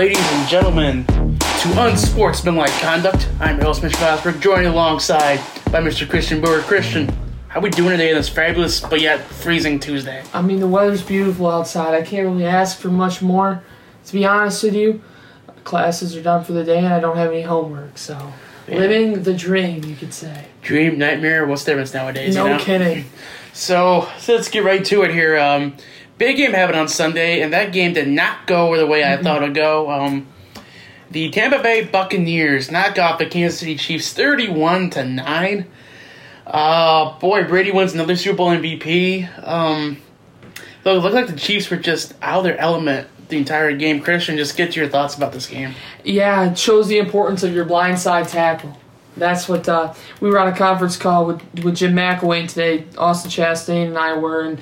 ladies and gentlemen, to unsportsmanlike conduct. I'm host, Mr. Fosberg, joined alongside by Mr. Christian Brewer. Christian, how we doing today on this fabulous but yet freezing Tuesday? I mean, the weather's beautiful outside. I can't really ask for much more. To be honest with you, classes are done for the day and I don't have any homework, so living the dream, you could say. Dream, nightmare, what's the difference nowadays? No you know? kidding. So, so let's get right to it here. Um, big game happened on Sunday, and that game did not go the way I thought it would go. Um, the Tampa Bay Buccaneers knock off the Kansas City Chiefs thirty-one to nine. Uh, boy, Brady wins another Super Bowl MVP. Um, though it looked like the Chiefs were just out of their element the entire game. Christian, just get to your thoughts about this game. Yeah, it shows the importance of your blindside tackle. That's what uh, we were on a conference call with with Jim McElwain today. Austin Chastain and I were, and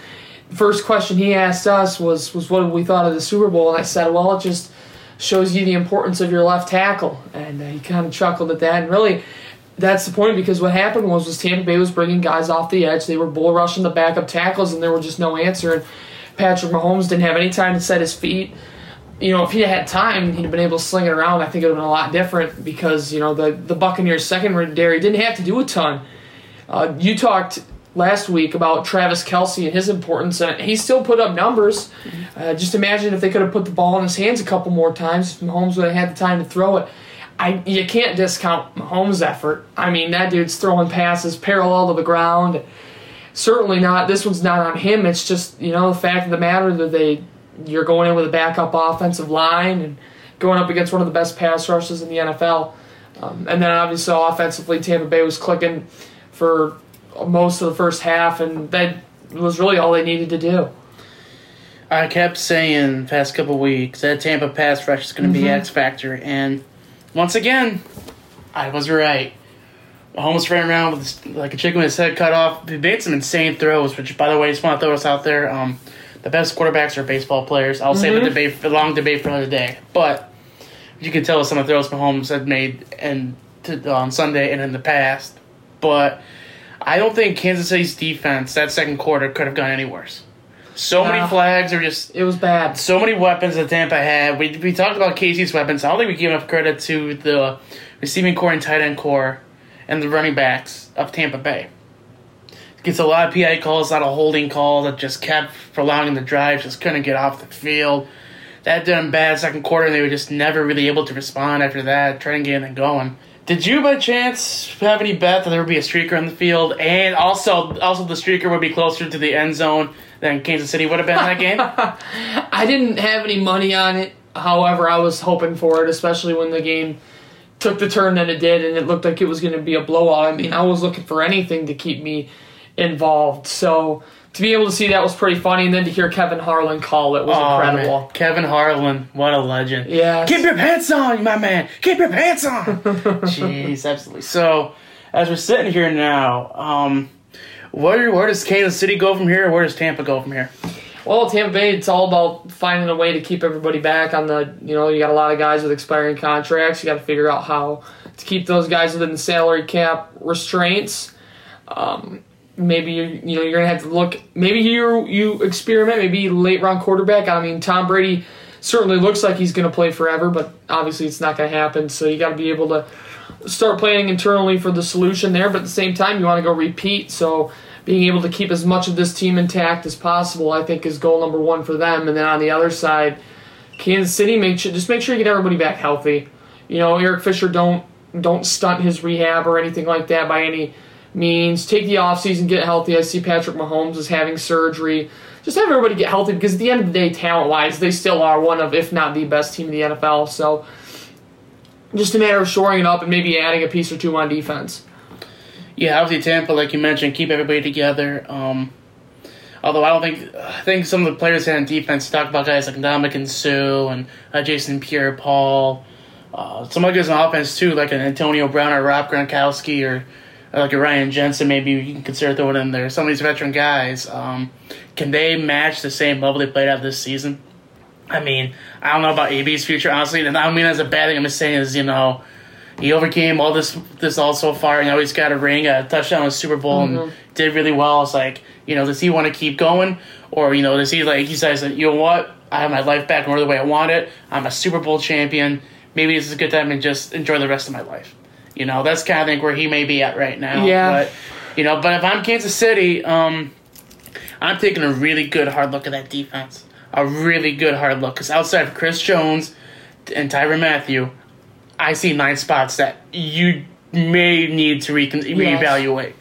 first question he asked us was was what we thought of the Super Bowl, and I said, well, it just shows you the importance of your left tackle, and uh, he kind of chuckled at that, and really. That's the point because what happened was was Tampa Bay was bringing guys off the edge. They were bull rushing the backup tackles, and there was just no answer. And Patrick Mahomes didn't have any time to set his feet you know, if he had time, he'd have been able to sling it around. I think it would have been a lot different because you know the the Buccaneers secondary didn't have to do a ton. Uh, you talked last week about Travis Kelce and his importance, and he still put up numbers. Uh, just imagine if they could have put the ball in his hands a couple more times, Mahomes would have had the time to throw it. I you can't discount Mahomes' effort. I mean, that dude's throwing passes parallel to the ground. Certainly not. This one's not on him. It's just you know the fact of the matter that they you're going in with a backup offensive line and going up against one of the best pass rushes in the NFL. Um, and then obviously offensively, Tampa Bay was clicking for most of the first half, and that was really all they needed to do. I kept saying past couple weeks that Tampa pass rush is going to be Mhm. X factor, and once again, I was right. Mahomes ran around with his, like a chicken with his head cut off. He made some insane throws, which, by the way, just want to throw us out there. Um, the best quarterbacks are baseball players. I'll save the debate, the long debate for another day. But you can tell some of the throws Mahomes had made and to, on Sunday and in the past. But I don't think Kansas City's defense that second quarter could have gone any worse. So many flags are just It was bad. so many weapons that Tampa had. We, we talked about Casey's weapons. I don't think we give enough credit to the receiving corps and tight end corps and the running backs of Tampa Bay. Gets a lot of PI calls, a lot of holding calls that just kept prolonging the drive, just couldn't get off the field. That did them bad second quarter, and they were just never really able to respond after that, trying to get anything going. Did you by chance have any bet that there would be a streaker on the field, and also also the streaker would be closer to the end zone than Kansas City would have been in that game? I didn't have any money on it. However, I was hoping for it, especially when the game took the turn that it did and it looked like it was going to be a blowout. I mean, I was looking for anything to keep me involved. So to be able to see that was pretty funny, and then to hear Kevin Harlan call it was Oh, man. incredible. Kevin Harlan, what a legend. Yeah. Keep your pants on, my man. Keep your pants on. Jeez, absolutely. So, as we're sitting here now, um, where where does Kansas City go from here? Or where does Tampa go from here? Well, Tampa Bay, it's all about finding a way to keep everybody back on the. You know, you got a lot of guys with expiring contracts. You got to figure out how to keep those guys within the salary cap restraints. Um, maybe you you know you're gonna have to look. Maybe you you experiment. Maybe late round quarterback. I mean, Tom Brady certainly looks like he's gonna play forever, but obviously it's not gonna happen. So you got to be able to start planning internally for the solution there. But at the same time, you want to go repeat. So being able to keep as much of this team intact as possible, I think, is goal number one for them. And then on the other side, Kansas City, make sure just make sure you get everybody back healthy. You know, Eric Fisher don't don't stunt his rehab or anything like that by any means. Take the offseason, get healthy. I see Patrick Mahomes is having surgery. Just have everybody get healthy because at the end of the day, talent wise, they still are one of, if not the best team in the NFL. So just a matter of shoring it up and maybe adding a piece or two on defense. Yeah, obviously Tampa, like you mentioned, keep everybody together. Um, although I don't think I think some of the players in defense. Talk about guys like Ndamukong Suh and uh, Jason Pierre-Paul. Uh, some other guys on offense too, like an Antonio Brown or Rob Gronkowski or like a Ryan Jensen. Maybe you can consider throwing in there. Some of these veteran guys, um, can they match the same level they played at this season? I mean, I don't know about AB's future, honestly. And I don't mean as a bad thing. I'm just saying is you know he overcame all this this all so far. You know, he's got a ring, a touchdown in Super Bowl, and did really well. It's like, you know, does he want to keep going, or you know, does he like he says, you know what, I have my life back order the way I want it. I'm a Super Bowl champion. Maybe this is a good time to just enjoy the rest of my life. You know, that's kind of think where he may be at right now. Yeah. But you know, but if I'm Kansas City, um, I'm taking a really good hard look at that defense. A really good hard look because outside of Chris Jones and Tyrann Mathieu, I see nine spots that you may need to recon- reevaluate.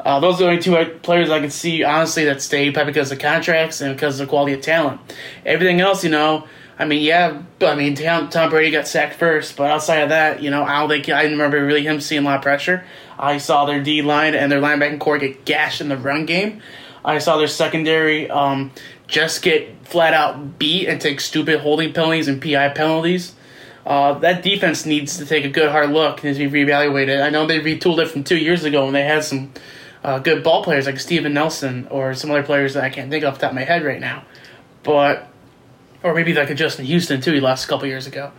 Uh, those are the only two players I can see honestly that stay probably because of contracts and because of the quality of talent. Everything else, you know, I mean, yeah, I mean Tom, Tom Brady got sacked first, but outside of that, you know, I don't think I remember really him seeing a lot of pressure. I saw their D line and their linebacking corps get gashed in the run game. I saw their secondary um, just get flat out beat and take stupid holding penalties and PI penalties. Uh, that defense needs to take a good hard look and be reevaluated. I know they retooled it from two years ago when they had some uh, good ball players like Steven Nelson or some other players that I can't think of off the top of my head right now. But or maybe like a Justin Houston too. He lost a couple years ago.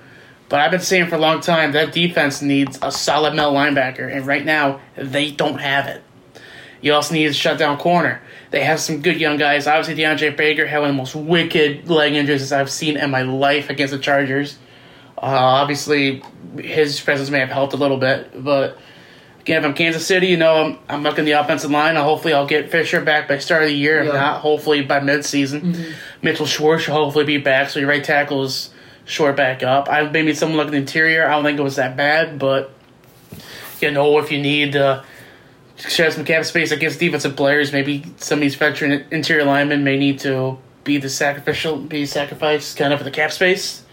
But I've been saying for a long time that defense needs a solid middle linebacker, and right now they don't have it. You also need a shutdown corner. They have some good young guys. Obviously, DeAndre Baker had one of the most wicked leg injuries I've seen in my life against the Chargers. Uh, obviously, his presence may have helped a little bit, but again, if I'm Kansas City, you know, I'm, I'm looking the offensive line. Hopefully, I'll get Fisher back by start of the year. If Yeah. not, hopefully by midseason. Mm-hmm. Mitchell Schwartz will hopefully be back, so your right tackle is short back up. I maybe someone looking at the interior. I don't think it was that bad, but you know, if you need uh, share some cap space against defensive players, maybe some of these veteran interior linemen may need to be the sacrificial, be sacrificed kind of for the cap space.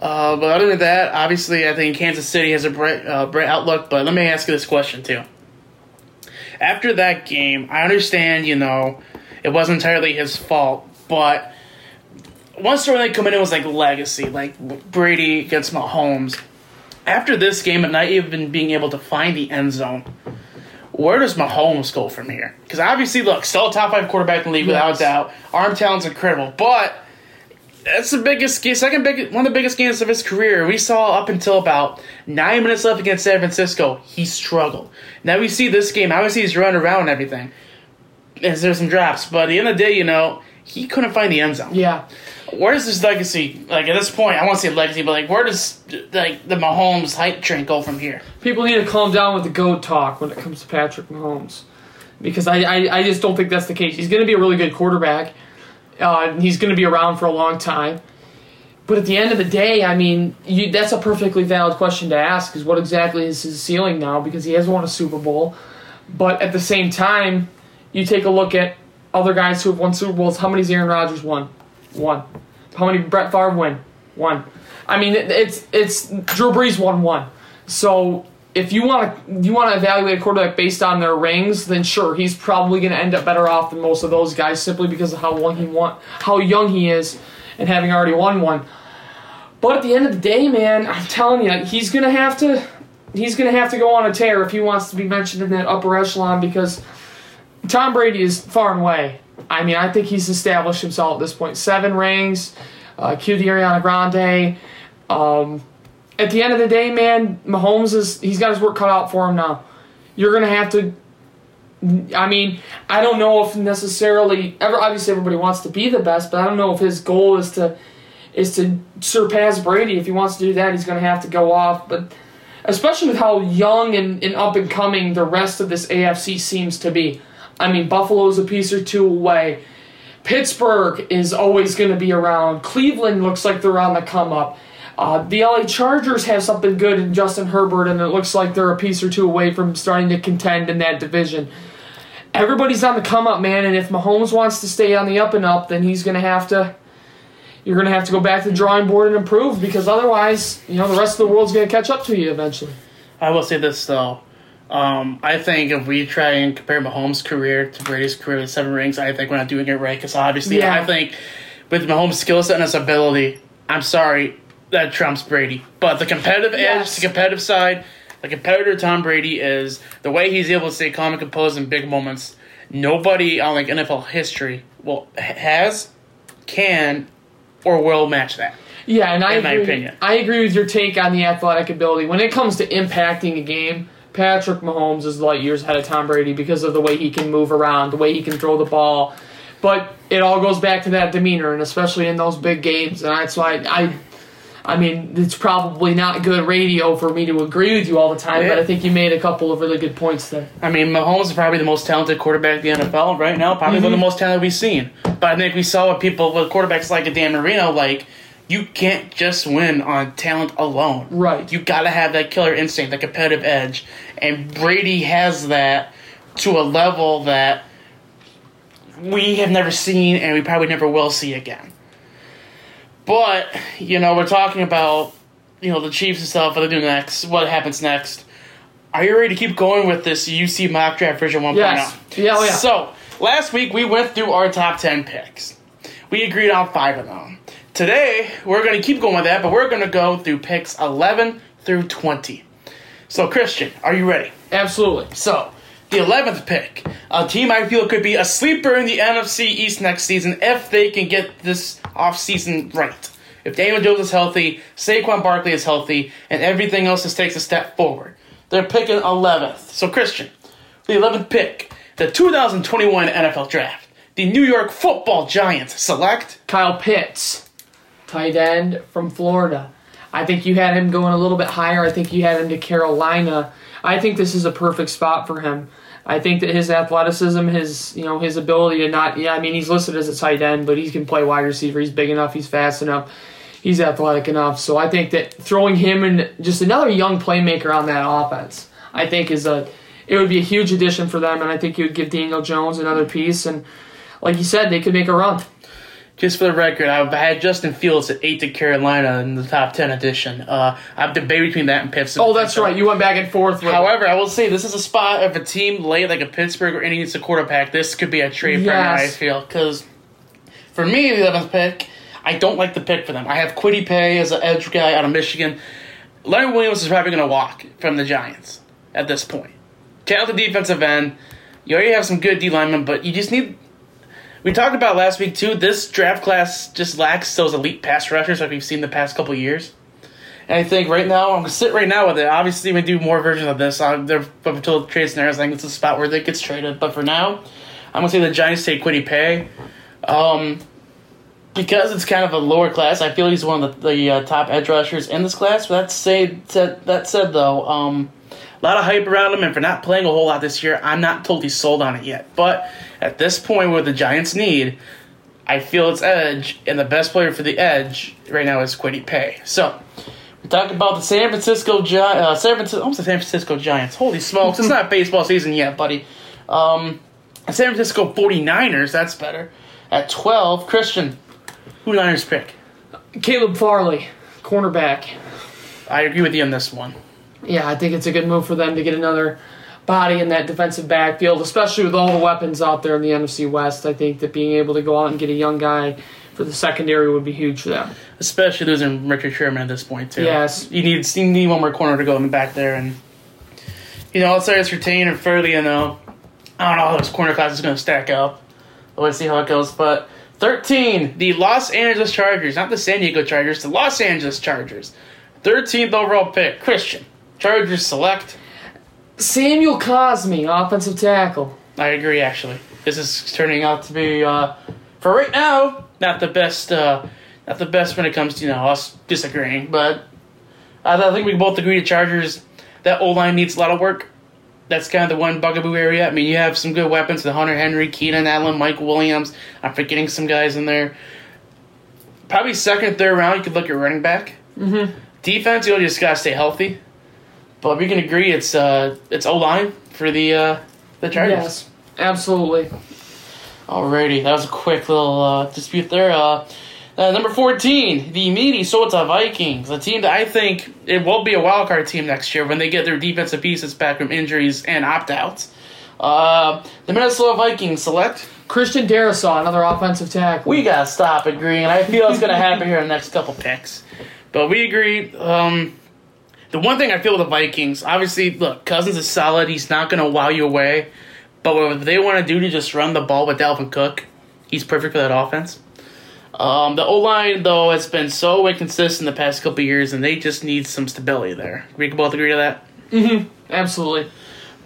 Uh, but other than that, obviously, I think Kansas City has a bright, uh, bright outlook. But let me ask you this question too. After that game, I understand, you know, it wasn't entirely his fault, but one storyline coming in was like legacy, like Brady against Mahomes. After this game, and not even being able to find the end zone, where does Mahomes go from here? Because obviously, look, still a top five quarterback in the league without Yes. doubt. Arm talent's incredible, but that's the biggest, second big, one of the biggest games of his career. We saw up until about nine minutes left against San Francisco, he struggled. Now we see this game. Obviously, he's running around and everything. And there's some drops, but at the end of the day, you know, he couldn't find the end zone. Yeah. Where does this legacy, like at this point, I want to say legacy, but like where does like the Mahomes hype train go from here? People need to calm down with the goat talk when it comes to Patrick Mahomes. Because I, I, I just don't think that's the case. He's going to be a really good quarterback. Uh, he's going to be around for a long time. But at the end of the day, I mean, you, that's a perfectly valid question to ask is what exactly is his ceiling now because he has won a Super Bowl. But at the same time, you take a look at other guys who have won Super Bowls. How many's Aaron Rodgers won? One. How many Brett Favre win? One. I mean, it's it's Drew Brees won one. So if you want to you want to evaluate a quarterback based on their rings, then sure, he's probably going to end up better off than most of those guys simply because of how long he want, how young he is, and having already won one. But at the end of the day, man, I'm telling you, he's going to have to he's going to have to go on a tear if he wants to be mentioned in that upper echelon because Tom Brady is far and away. I mean, I think he's established himself at this point. Seven rings, uh, the Ariana Grande. Um, at the end of the day, man, Mahomes is he's got his work cut out for him now. You're gonna have to. I mean, I don't know if necessarily. Ever, obviously, everybody wants to be the best, but I don't know if his goal is to is to surpass Brady. If he wants to do that, he's gonna have to go off. But especially with how young and, and up and coming the rest of this AFC seems to be. I mean, Buffalo's a piece or two away. Pittsburgh is always going to be around. Cleveland looks like they're on the come up. Uh, the LA Chargers have something good in Justin Herbert, and it looks like they're a piece or two away from starting to contend in that division. Everybody's on the come up, man, and if Mahomes wants to stay on the up and up, then he's going to have to. You're going to have to go back to the drawing board and improve because otherwise, you know, the rest of the world's going to catch up to you eventually. I will say this though. Um, I think if we try and compare Mahomes' career to Brady's career with seven rings, I think we're not doing it right. Because obviously, Yeah. I think with Mahomes' skill set and his ability, I'm sorry that trumps Brady. But the competitive Yes. edge, the competitive side, the competitor Tom Brady is the way he's able to stay calm and composed in big moments. Nobody on like NFL history will has, can, or will match that. Yeah, and I in my opinion. I agree with your take on the athletic ability. When it comes to impacting a game, Patrick Mahomes is light years ahead of Tom Brady because of the way he can move around, the way he can throw the ball, but it all goes back to that demeanor, and especially in those big games. And that's why I, I mean, it's probably not good radio for me to agree with you all the time, but I think you made a couple of really good points there. I mean, Mahomes is probably the most talented quarterback in the NFL right now. Probably one of the mm-hmm. most talented we've seen. But I think we saw what people with quarterbacks like a Dan Marino like. You can't just win on talent alone. Right. You got to have that killer instinct, that competitive edge, and Brady has that to a level that we have never seen, and we probably never will see again. But you know, we're talking about you know the Chiefs and stuff. What they do next? What happens next? Are you ready to keep going with this UC mock draft version 1.0? Yes. Yeah, oh yeah. So last week we went through our top ten picks. We agreed on five of them. Today we're going to keep going with that, but we're going to go through picks 11 through 20. So Christian, are you ready? Absolutely. So, the 11th pick, a team I feel could be a sleeper in the NFC East next season if they can get this offseason right. If Daniel Jones is healthy, Saquon Barkley is healthy, and everything else just takes a step forward. They're picking 11th. So, Christian, the 11th pick, the 2021 NFL Draft, the New York Football Giants select Kyle Pitts, tight end from Florida. I think you had him going a little bit higher. I think you had him to Carolina. I think this is a perfect spot for him. I think that his athleticism, his you know his ability to not yeah I mean he's listed as a tight end, but he can play wide receiver. He's big enough. He's fast enough. He's athletic enough. So I think that throwing him and just another young playmaker on that offense, I think is a it would be a huge addition for them, and I think it would give Daniel Jones another piece. And like you said, they could make a run. Just for the record, I've had Justin Fields at eight to Carolina in the top ten edition. Uh, I've debated between that and Pittsburgh. Oh, that's right. You went back and forth. With However, I will say this is a spot if a team late like a Pittsburgh or any a quarterback. This could be a trade partner. I Yes. feel because for me, the eleventh pick, I don't like the pick for them. I have Kwity Paye as an edge guy out of Michigan. Leonard Williams is probably going to walk from the Giants at this point. Talented defensive end. You already have some good D linemen, but you just need. We talked about last week too. This draft class just lacks those elite pass rushers like we've seen the past couple years. And I think right now, I'm gonna sit right now with it. Obviously, we do more versions of this. Uh, they're up until the trade scenarios. I think it's a spot where it gets traded. But for now, I'm gonna say the Giants take Kwity Paye. Um, because it's kind of a lower class, I feel he's one of the, the uh, top edge rushers in this class. But that that, that said though, um, a lot of hype around him, and for not playing a whole lot this year, I'm not totally sold on it yet. But at this point, where the Giants need, I feel it's edge, and the best player for the edge right now is Kwity Paye. So we talked about the San Francisco Gi- uh, San Francisco, almost the San Francisco Giants. Holy smokes, it's not baseball season yet, buddy. Um, San Francisco 49ers, that's better. At 12, Christian, who Niners pick? Caleb Farley, cornerback. I agree with you on this one. Yeah, I think it's a good move for them to get another body in that defensive backfield, especially with all the weapons out there in the NFC West. I think that being able to go out and get a young guy for the secondary would be huge for them. Especially losing Richard Sherman at this point, too. Yes. You need, you need one more corner to go in the back there. And, you know, outside it's retained and fairly, you know, I don't know how this corner class is going to stack up. Let's see how it goes. But 13, the Los Angeles Chargers, not the San Diego Chargers, the Los Angeles Chargers. 13th overall pick, Christian. Chargers select. Samuel Cosmi, offensive tackle. I agree, actually. This is turning out to be, uh, for right now, not the best. Uh, not the best when it comes to you know us disagreeing, but I, I think we both agree. The Chargers, that O line needs a lot of work. That's kind of the one bugaboo area. I mean, you have some good weapons: the Hunter Henry, Keenan Allen, Mike Williams. I'm forgetting some guys in there. Probably second, third round, you could look at running back. Mm-hmm. Defense, you just gotta stay healthy. But we can agree, it's uh, it's O line for the uh, the Chargers. Yes, absolutely. Alrighty, that was a quick little uh, dispute there. Uh, uh, number 14, the meaty Minnesota Vikings, a team that I think it will be a wild card team next year when they get their defensive pieces back from injuries and opt outs. Uh, the Minnesota Vikings select. Christian Darrisaw, another offensive tackle. We gotta stop agreeing. And I feel it's gonna happen here in the next couple picks, but we agree. Um, the one thing I feel with the Vikings, obviously, look, Cousins is solid. He's not gonna wow you away, but what they want to do to just run the ball with Dalvin Cook, he's perfect for that offense. Um, the O line though has been so inconsistent the past couple years, and they just need some stability there. We can both agree to that. Mhm. Absolutely.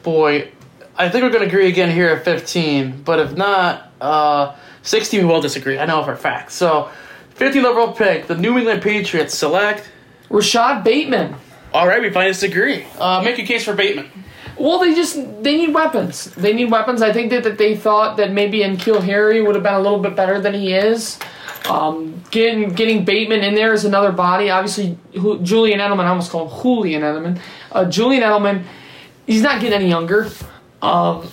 Boy, I think we're going to agree again here at 15, but if not, uh, 16, we will disagree. I know for a fact. So, 15th overall pick, the New England Patriots select. Rashod Bateman. All right, we finally disagree. Uh, make a case for Bateman. Well, they just they need weapons. They need weapons. I think that, that they thought that maybe N'Keal Harry would have been a little bit better than he is. Um, getting getting Bateman in there is another body. Obviously, Ju- Julian Edelman. I almost call him Julian Edelman. Uh, Julian Edelman. He's not getting any younger. Um,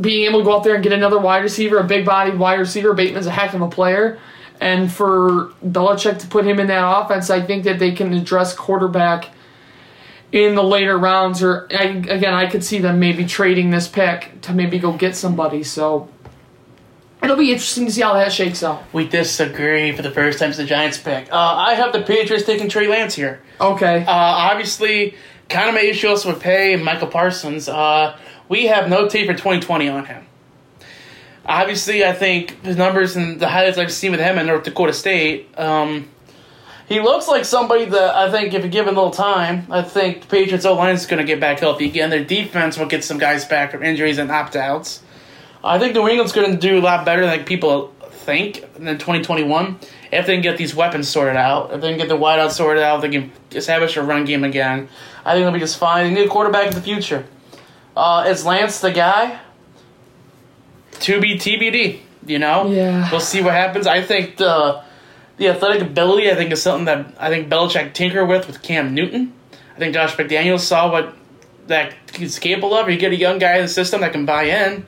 being able to go out there and get another wide receiver, a big bodied wide receiver, Bateman's a heck of a player. And for Belichick to put him in that offense, I think that they can address quarterback in the later rounds. Or I, again, I could see them maybe trading this pick to maybe go get somebody. So it'll be interesting to see how that shakes out. We disagree for the first time since the Giants pick. Uh, I have the Patriots taking Trey Lance here. Okay. Uh, obviously, kind of my issue also with Paye and Michael Parsons. Uh, we have no tape for 2020 on him. Obviously, I think the numbers and the highlights I've seen with him in North Dakota State, um, he looks like somebody that I think, if you give him a little time, I think the Patriots O line is going to get back healthy again. Their defense will get some guys back from injuries and opt outs. I think New England's going to do a lot better than people think in 2021 if they can get these weapons sorted out. If they can get the wideout sorted out, they can establish a run game again. I think they'll be just fine. They need a quarterback in the future. Uh, is Lance the guy? To be TBD. You know, Yeah. We'll see what happens. I think the the athletic ability, I think, is something that I think Belichick tinker with with Cam Newton. I think Josh McDaniels saw what that he's capable of. You get a young guy in the system that can buy in,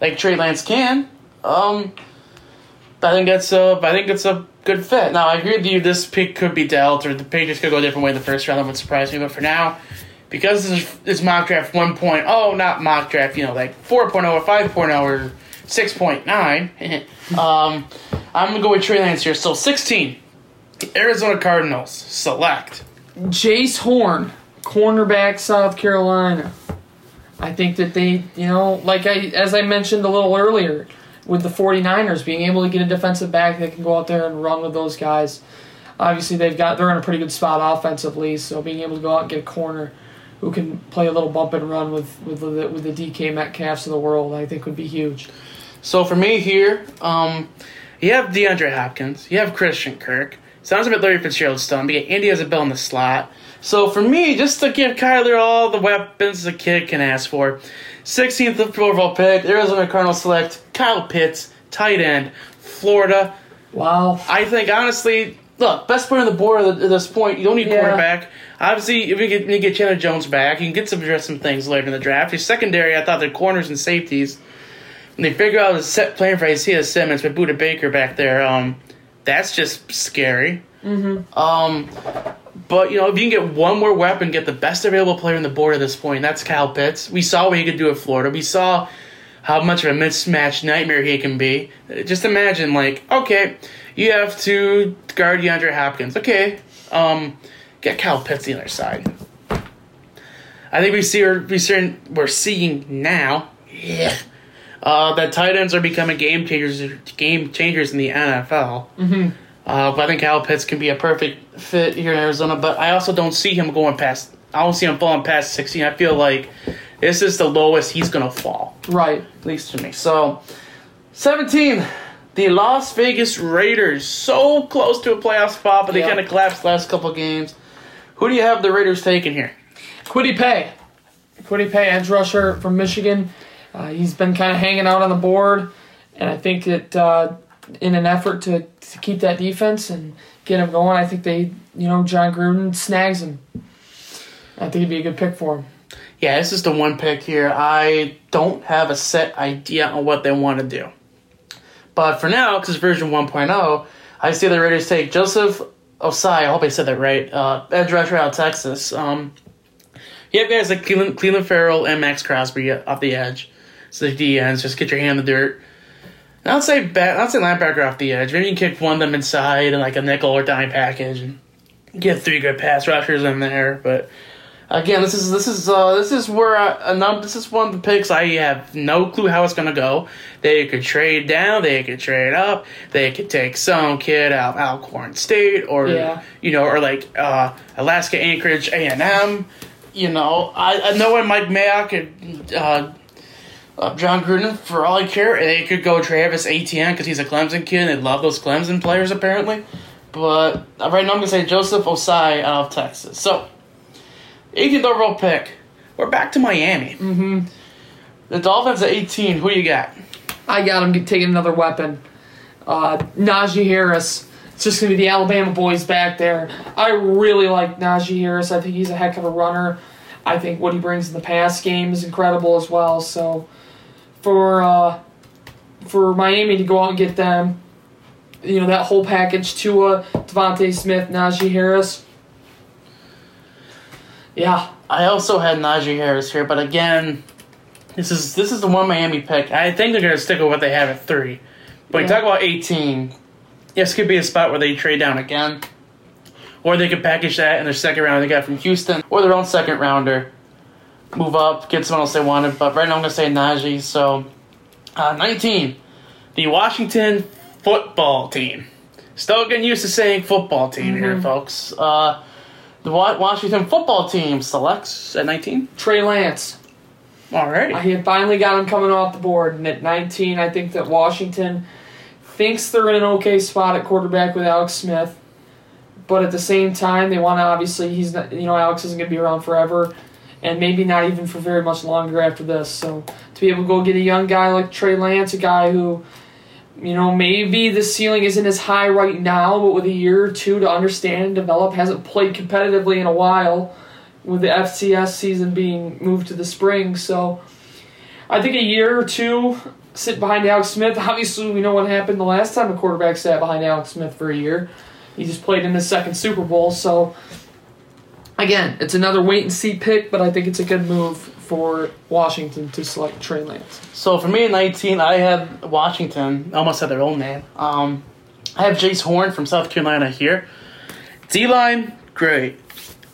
like Trey Lance can. Um, I think that's a, I think it's a good fit. Now I agree with you. This pick could be dealt, or the Patriots could go a different way in the first round. That would surprise me. But for now, because this is, this mock draft 1.0, not mock draft, you know, like 4.0 or 5.0 or 6.9. um, I'm gonna go with Trey Lance here. So 16, Arizona Cardinals select. Jaycee Horn, cornerback, South Carolina. I think that they, you know, like I as I mentioned a little earlier, with the 49ers being able to get a defensive back that can go out there and run with those guys. Obviously, they've got they're in a pretty good spot offensively, so being able to go out and get a corner who can play a little bump and run with with the, with the DK Metcalfs of the world, I think would be huge. So for me here, um, you have DeAndre Hopkins, you have Christian Kirk. Sounds a bit Larry Fitzgerald still. But Andy Isabella in the slot. So for me, just to give Kyler all the weapons a kid can ask for, 16th overall pick, Arizona Cardinals select Kyle Pitts, tight end, Florida. Wow. I think honestly, look, best player on the board at this point. You don't need Yeah. quarterback. Obviously, if you get, you get Chandler Jones back, you can get some address some things later in the draft. Your secondary, I thought their corners and safeties. They figure out a set plan for Isaiah Simmons with Budda Baker back there, um, that's just scary. Mm-hmm. Um, but you know, if you can get one more weapon, get the best available player on the board at this point, that's Kyle Pitts. We saw what he could do at Florida. We saw how much of a mismatch nightmare he can be. Just imagine, like, okay, you have to guard DeAndre Hopkins. Okay, um, get Kyle Pitts the other side. I think we see we see we're seeing now. Yeah. Uh, that tight ends are becoming game changers, game changers in the NFL. Mm-hmm. Uh, but I think Kyle Pitts can be a perfect fit here in Arizona. But I also don't see him going past. I don't see him falling past sixteen. I feel like this is the lowest he's gonna fall, Right. at least to me. So, seventeen, the Las Vegas Raiders, so close to a playoff spot, but they Yeah. kind of collapsed the last couple games. Who do you have the Raiders taking here? Kwity Paye. Kwity Paye, edge rusher from Michigan. Uh, he's been kind of hanging out on the board, and I think that uh, in an effort to, to keep that defense and get him going, I think they, you know, Jon Gruden snags him. I think it'd be a good pick for him. Yeah, this is the one pick here. I don't have a set idea on what they want to do. But for now, because it's version 1.0, I see the Raiders take Joseph Ossai. I hope I said that right. Uh, edge rusher out of Texas. Um, you have guys like Cleveland, Cleveland Farrell and Maxx Crosby off the edge. So the D ends, just get your hand in the dirt. And I'd say bat, I'd say linebacker off the edge. Maybe you can kick one of them inside in like a nickel or dime package and get three good pass rushers in there. But again, this is this is uh, this is where I, uh, this is one of the picks I have no clue how it's gonna go. They could trade down, they could trade up, they could take some kid out of Alcorn State or Yeah. you know or like uh, Alaska Anchorage A and M. You know, I, I know when Mike Mayock could uh, Uh, Jon Gruden, for all I care, they could go Travis Etienne because he's a Clemson kid. and They love those Clemson players apparently. But uh, right now I'm gonna say Joseph Ossai out of Texas. So, 18th overall pick. We're back to Miami. Mm-hmm. The Dolphins at 18. Who you got? I got him taking another weapon. Uh, Najee Harris. It's just going to be the Alabama boys back there. I really like Najee Harris. I think he's a heck of a runner. I think what he brings in the pass game is incredible as well. So for uh, for Miami to go out and get them, you know that whole package: Tua, DeVonta Smith, Najee Harris. Yeah, I also had Najee Harris here, but again, this is this is the one Miami pick. I think they're gonna stick with what they have at three. But you talk about 18. This could be a spot where they trade down again. Or they could package that in their second round they got from Houston. Or their own second rounder. Move up, get someone else they wanted. But right now I'm going to say Najee. So, uh, 19. The Washington football team. Still getting used to saying football team here, folks. Uh, the Washington football team selects at 19. Trey Lance. Alrighty. I had finally got him coming off the board, and at 19, I think that Washington thinks they're in an okay spot at quarterback with Alex Smith, but at the same time, they want to obviously he's not, you know Alex isn't going to be around forever, and maybe not even for very much longer after this. So to be able to go get a young guy like Trey Lance, a guy who, you know, maybe the ceiling isn't as high right now, but with a year or two to understand and develop, hasn't played competitively in a while with the FCS season being moved to the spring. So I think a year or two sit behind Alex Smith. Obviously, we know what happened the last time a quarterback sat behind Alex Smith for a year. He just played in his second Super Bowl. So again, it's another wait and see pick, but I think it's a good move for Washington to select Trey Lance. So for me at 19, I had Washington. I almost had their own name. Um, I have Jaycee Horn from South Carolina here. D line, great.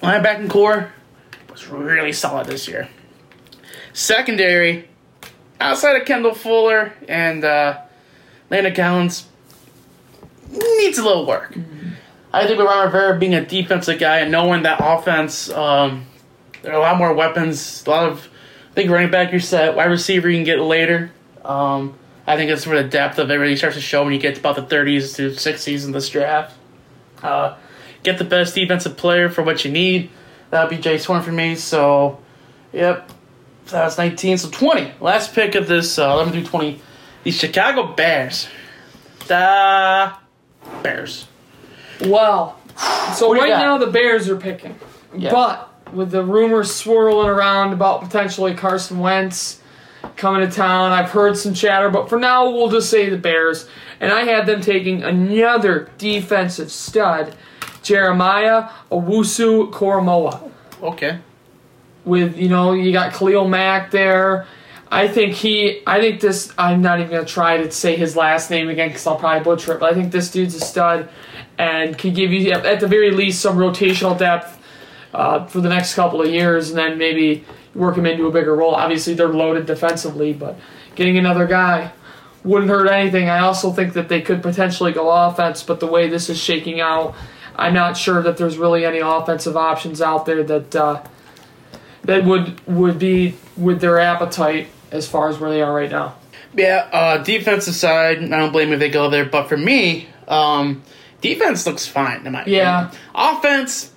Linebacking corps was really solid this year. Secondary, outside of Kendall Fuller and uh, Landon Collins, needs a little work. I think with Ron Rivera being a defensive guy and knowing that offense, um, there are a lot more weapons. A lot of, I think running back you're set. Wide receiver you can get later. Um, I think that's where the depth of really starts to show when you get to about the 30s to 60s in this draft. Uh, get the best defensive player for what you need. That would be Jay Swarm for me. So, yep. That's 19. So 20. Last pick of this uh, 11 through 20. The Chicago Bears. The Bears. Well, so What right got? now the Bears are picking, Yeah. but with the rumors swirling around about potentially Carson Wentz coming to town, I've heard some chatter. But for now, we'll just say the Bears, and I had them taking another defensive stud, Jeremiah Owusu Koramoah. Okay. With you know you got Khalil Mack there. I think he. I think this. I'm not even gonna try to say his last name again because I'll probably butcher it. But I think this dude's a stud, and can give you at the very least some rotational depth uh, for the next couple of years, and then maybe work him into a bigger role. Obviously, they're loaded defensively, but getting another guy wouldn't hurt anything. I also think that they could potentially go offense, but the way this is shaking out, I'm not sure that there's really any offensive options out there that uh, that would would be with their appetite as far as where they are right now. Yeah, uh, defensive side, I don't blame if they go there. But for me, um, defense looks fine in my Yeah. opinion. Offense,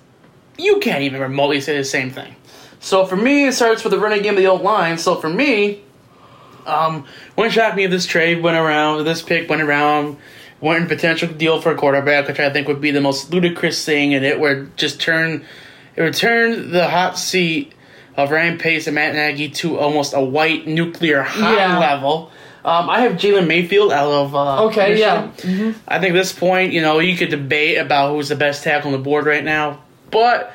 you can't even remotely say the same thing. So for me, it starts with the running game of the old line. So for me, um, wouldn't shock me if this trade went around, this pick went around, went in potential deal for a quarterback, which I think would be the most ludicrous thing, and it would just turn, it would turn the hot seat of Ryan Pace and Matt Nagy to almost a white nuclear hot Yeah. level. Um, I have Jalen Mayfield out of uh, Okay, yeah. Michigan. I think at this point, you know, you could debate about who's the best tackle on the board right now, but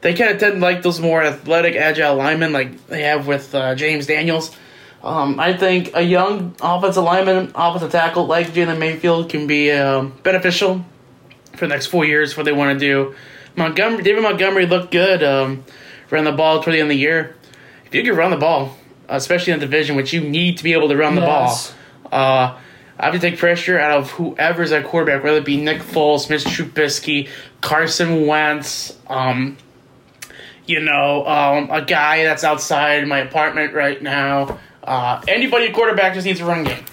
they kind of tend to like those more athletic, agile linemen like they have with uh, James Daniels. Um, I think a young offensive lineman, offensive tackle like Jalen Mayfield can be um, beneficial for the next four years. What they want to do. Montgomery, David Montgomery looked good. Um, ran the ball toward the end of the year. If you can run the ball, especially in the division, which you need to be able to run the Yes. ball, uh, I have to take pressure out of whoever's at quarterback, whether it be Nick Foles, Mitch Trubisky, Carson Wentz. Um, you know, um, a guy that's outside my apartment right now. Uh, anybody at quarterback just needs a run game.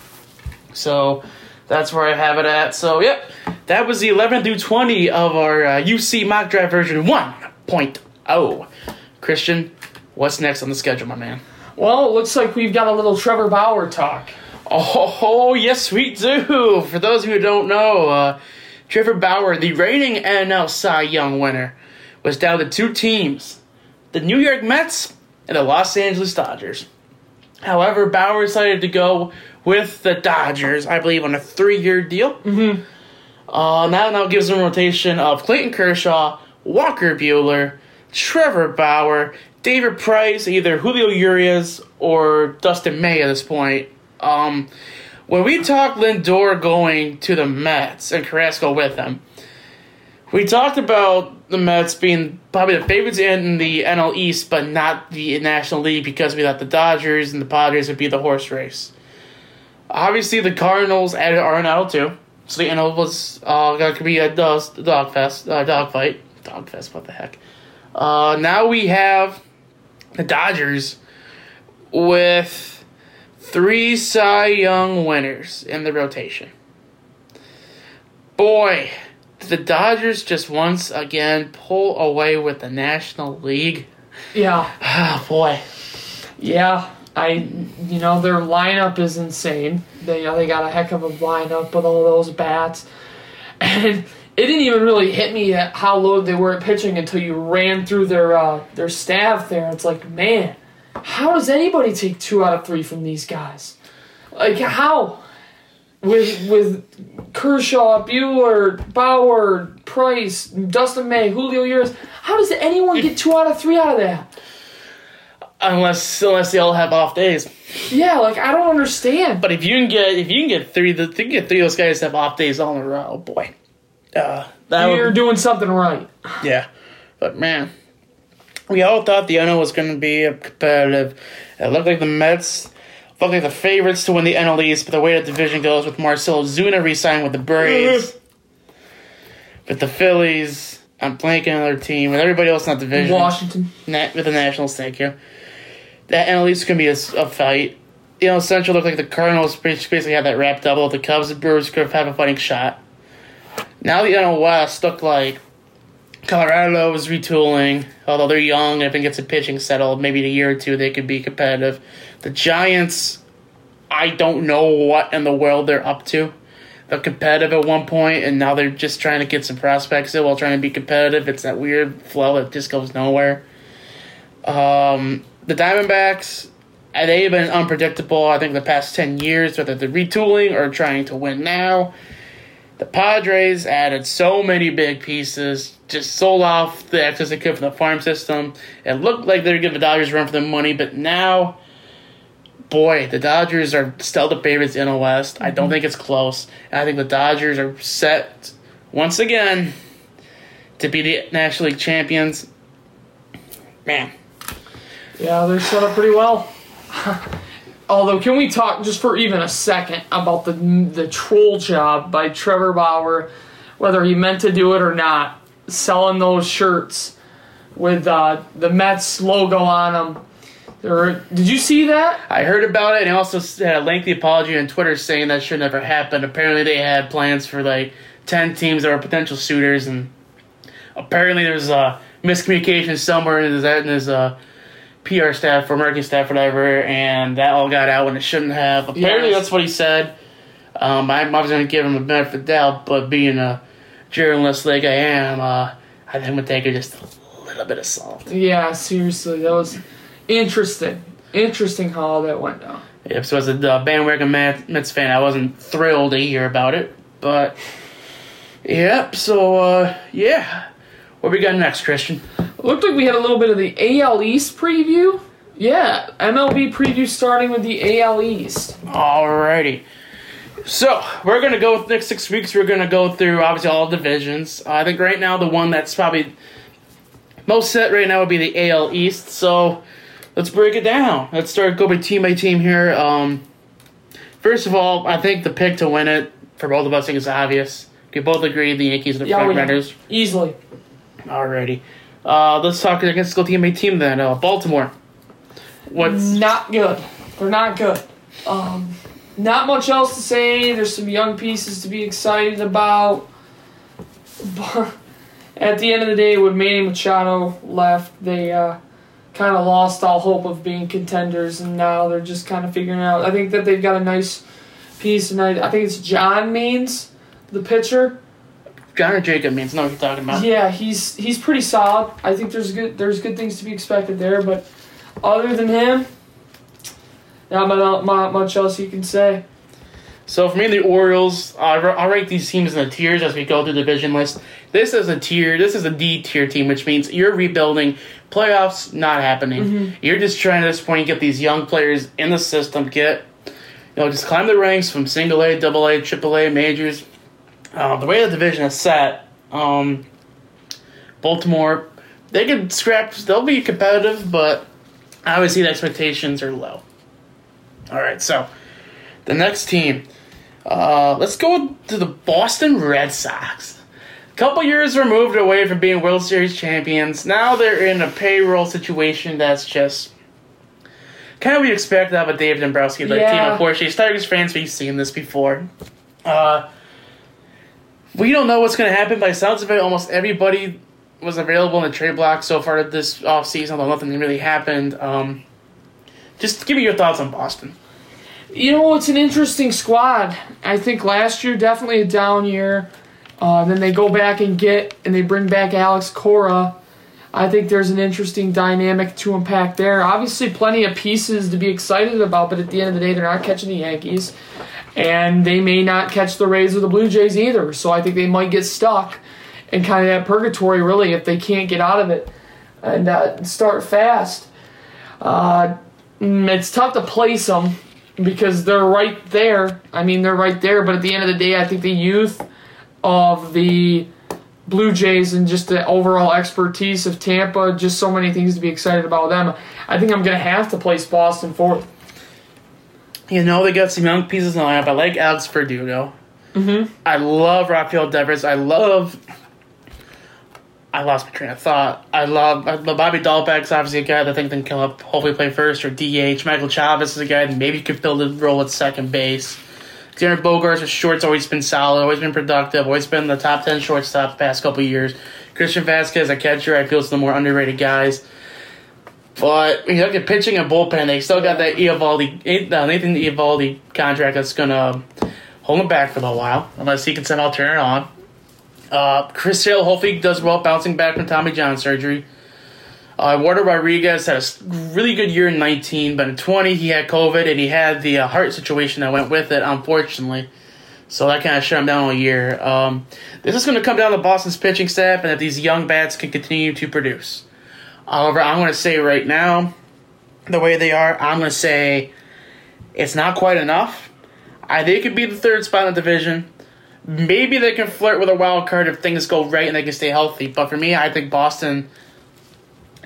So that's where I have it at. So, yep, that was the 11 through 20 of our uh, UC mock draft version 1.0. Christian, what's next on the schedule, my man? Well, it looks like we've got a little Trevor Bauer talk. Oh, yes, we do. For those of you who don't know, uh, Trevor Bauer, the reigning NL Cy Young winner, was down to two teams the New York Mets and the Los Angeles Dodgers. However, Bauer decided to go with the Dodgers, I believe, on a three year deal. Mm-hmm. Uh, now, now gives him a rotation of Clayton Kershaw, Walker Buehler, Trevor Bauer, David Price, either Julio Urias or Dustin May at this point. Um, when we talked Lindor going to the Mets and Carrasco with him, we talked about the Mets being probably the favorites in the NL East, but not the National League because we thought the Dodgers and the Padres would be the horse race. Obviously, the Cardinals added Arenado too, so the NL was uh, going to be a dog, fest, uh, dog fight, dog fest. What the heck? Uh, now we have the Dodgers with three Cy Young winners in the rotation. Boy, did the Dodgers just once again pull away with the National League? Yeah. Ah, boy. Yeah. I, you know, their lineup is insane. They, you know, they got a heck of a lineup with all those bats, and it didn't even really hit me at how low they were at pitching until you ran through their uh, their staff there. It's like, man, how does anybody take two out of three from these guys? Like how? With with Kershaw, Buehler, Bauer, Price, Dustin May, Julio Urias, how does anyone get two out of three out of that? Unless unless they all have off days. Yeah, like I don't understand. But if you can get if you can get three the if you can get three of those guys have off days all in a row, oh boy. Uh, that You're would, doing something right. yeah. But man, we all thought the NL was going to be a competitive. It looked like the Mets looked like the favorites to win the NL East, but the way the division goes with Marcell Ozuna re-signed with the Braves, with the Phillies, I'm blanking on their team, and everybody else in that division. Washington. Na- with the Nationals, thank you. That NL East is going to be a, s- a fight. You know, Central looked like the Cardinals basically had that wrapped up. The Cubs and Brewers could have a fighting shot. Now the NL West looked like Colorado was retooling. Although they're young, and if it gets a pitching settled, maybe in a year or two they could be competitive. The Giants, I don't know what in the world they're up to. They're competitive at one point, and now they're just trying to get some prospects in while trying to be competitive. It's that weird flow that just goes nowhere. Um, the Diamondbacks, uh, they've been unpredictable, I think, the past 10 years, whether they're retooling or trying to win now. The Padres added so many big pieces, just sold off the excess they could from the farm system. It looked like they were giving the Dodgers a run for their money, but now, boy, the Dodgers are still the favorites in the West. I don't mm-hmm. think it's close. And I think the Dodgers are set once again to be the National League champions. Man, Yeah, they're set up pretty well. Although, can we talk just for even a second about the the troll job by Trevor Bauer, whether he meant to do it or not, selling those shirts with uh, the Mets logo on them. There, did you see that? I heard about it and he also had a lengthy apology on Twitter saying that should never happen. Apparently, they had plans for like 10 teams that were potential suitors, and apparently, there's a miscommunication somewhere in his, in his uh, PR staff or marketing staff, whatever, and that all got out when it shouldn't have. Apparently, Yes. that's what he said. Um, I'm obviously going to give him a benefit of the doubt, but being a journalist like I am, uh, I think I'm going to take it just a little bit of salt. Yeah, seriously, that was interesting. Interesting how all that went down. Yep, so as a uh, bandwagon Met- Mets fan, I wasn't thrilled to hear about it, but yep. So uh, yeah, what we got next, Christian? Looked like we had a little bit of the AL East preview. Yeah, MLB preview starting with the AL East. Alrighty. So we're gonna go with next six weeks. We're gonna go through obviously all divisions. I think right now the one that's probably most set right now would be the AL East. So let's break it down. Let's start go by team by team here. Um, first of all, I think the pick to win it for both of us I think is obvious. We both agree the Yankees are the Yeah, front we- runners. Easily. Alrighty. Uh, let's talk against the team, team then. Uh, Baltimore. What's Not good. They're not good. Um, not much else to say. There's some young pieces to be excited about. But at the end of the day, when Manny Machado left, they uh, kind of lost all hope of being contenders, and now they're just kind of figuring out. I think that they've got a nice piece, and I think it's John Means, the pitcher. Connor Jacob means know what you're talking about. Yeah, he's he's pretty solid. I think there's good there's good things to be expected there, but other than him, not much, not much else you can say. So for me, the Orioles, I'll ra- I'll rank these teams in the tiers as we go through the division list. This is a tier. This is a D tier team, which means you're rebuilding. Playoffs not happening. Mm-hmm. You're just trying at this point to get these young players in the system. Get you know just climb the ranks from single A, double A, triple A, majors. Uh, the way the division is set, um, Baltimore, they can scrap. They'll be competitive, but obviously the expectations are low. All right, so the next team. Uh, let's go to the Boston Red Sox. A couple years removed away from being World Series champions. Now they're in a payroll situation that's just kind of what you expect out of a David Dombrowski team. Yeah. Unfortunately, Tigers fans, we've seen this before. Uh, we don't know what's going to happen, but it sounds of almost everybody was available in the trade block so far this offseason, although nothing really happened. Um, just give me your thoughts on Boston. You know, it's an interesting squad. I think last year definitely a down year. Uh, then they go back and get and they bring back Alex Cora. I think there's an interesting dynamic to unpack there. Obviously, plenty of pieces to be excited about, but at the end of the day, they're not catching the Yankees, and they may not catch the Rays or the Blue Jays either. So I think they might get stuck in kind of that purgatory, really, if they can't get out of it and uh, start fast. Uh, it's tough to place them because they're right there. I mean, they're right there, but at the end of the day, I think the youth of the Blue Jays and just the overall expertise of Tampa, just so many things to be excited about them. I think I'm going to have to place Boston fourth. You know, they got some young pieces in the lineup. I like Alex Verdugo. Mm-hmm. I love Rafael Devers. I love. I lost my train of thought. I love uh, Bobby Dalbec's obviously a guy that I think can come up, hopefully play first or DH. Michael Chavis is a guy that maybe could fill the role at second base. Darren Bogaerts with short's always been solid, always been productive, always been the top ten shortstop the past couple years. Christian Vasquez, a catcher, I feel is the more underrated guys. But you look at pitching and bullpen, they still got that Eovaldi, uh, Nathan Eovaldi contract that's gonna hold him back for a little while, unless he can somehow turn it on. Uh, Chris Hill hopefully does well bouncing back from Tommy John surgery. Uh, Eduardo Rodriguez had a really good year in 19, but in 20 he had COVID and he had the uh, heart situation that went with it, unfortunately. So that kind of shut him down all year. Um, this is going to come down to Boston's pitching staff and if these young bats can continue to produce. However, I'm going to say right now, the way they are, I'm going to say it's not quite enough. I it could be the third spot in the division. Maybe they can flirt with a wild card if things go right and they can stay healthy. But for me, I think Boston,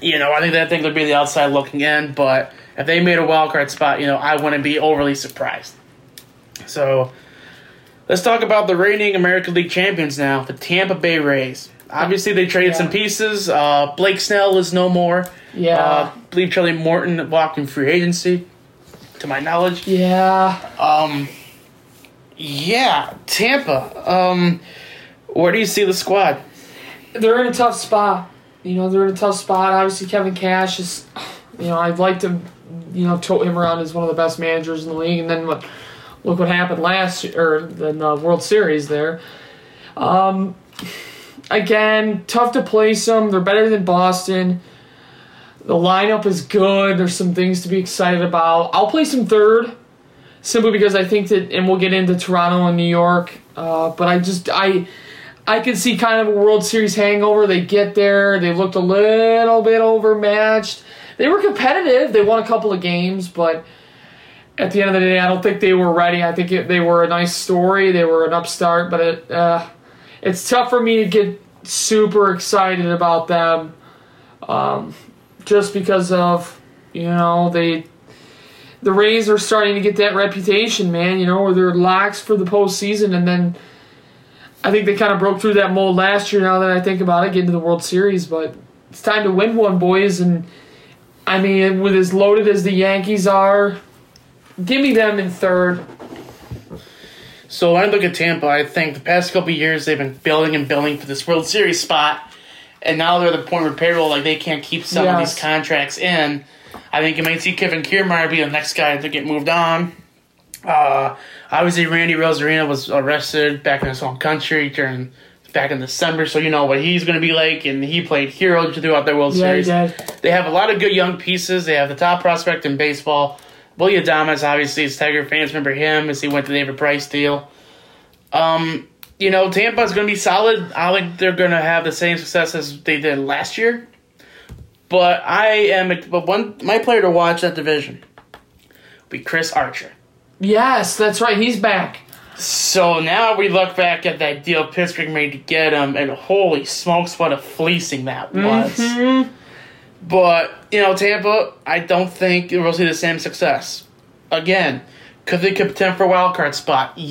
you know, I think that thing would be the outside looking in. But if they made a wild card spot, you know, I wouldn't be overly surprised. So let's talk about the reigning American League champions now, the Tampa Bay Rays. Obviously, they traded Yeah. some pieces. Uh, Blake Snell is no more. Yeah. Uh, I believe Charlie Morton walked in free agency, to my knowledge. Yeah. Um, yeah, Tampa. Um, where do you see the squad? They're in a tough spot. You know, they're in a tough spot. Obviously, Kevin Cash is, you know, I'd like to, you know, tote him around as one of the best managers in the league. And then what? Look what happened last year, or in the World Series there. Um, again, tough to place them. They're better than Boston. The lineup is good. There's some things to be excited about. I'll place them third, simply because I think that, and we'll get into Toronto and New York. Uh, but I just I I can see kind of a World Series hangover. They get there, they looked a little bit overmatched. They were competitive. They won a couple of games, but at the end of the day, I don't think they were ready. I think it, they were a nice story. They were an upstart, but it uh, it's tough for me to get super excited about them, um, just because of you know they the Rays are starting to get that reputation, man. You know, where they're locks for the postseason, and then I think they kind of broke through that mold last year. Now that I think about it, getting to the World Series, but it's time to win one, boys. And I mean, with as loaded as the Yankees are, give me them in third. So when I look at Tampa, I think the past couple years they've been building and building for this World Series spot, and now they're at the point where payroll like they can't keep some of these contracts in. I think you might see Kevin Kiermaier be the next guy to get moved on. Uh, obviously, Randy Arozarena was arrested back in his home country during back in December, so you know what he's going to be like, and he played hero throughout the World Yeah, Series. They have a lot of good young pieces. They have the top prospect in baseball. Willie Adames, obviously, as Tiger fans remember him as he went to the David Price deal. Um, you know, Tampa's going to be solid. I think they're going to have the same success as they did last year. But I am, but one my player to watch that division will be Chris Archer. Yes, that's right. He's back. So now we look back at that deal Pittsburgh made to get him, and holy smokes, what a fleecing that was. Mm-hmm. But, you know, Tampa, I don't think we'll see the same success. Again, could they contend for a wild card spot? Yes.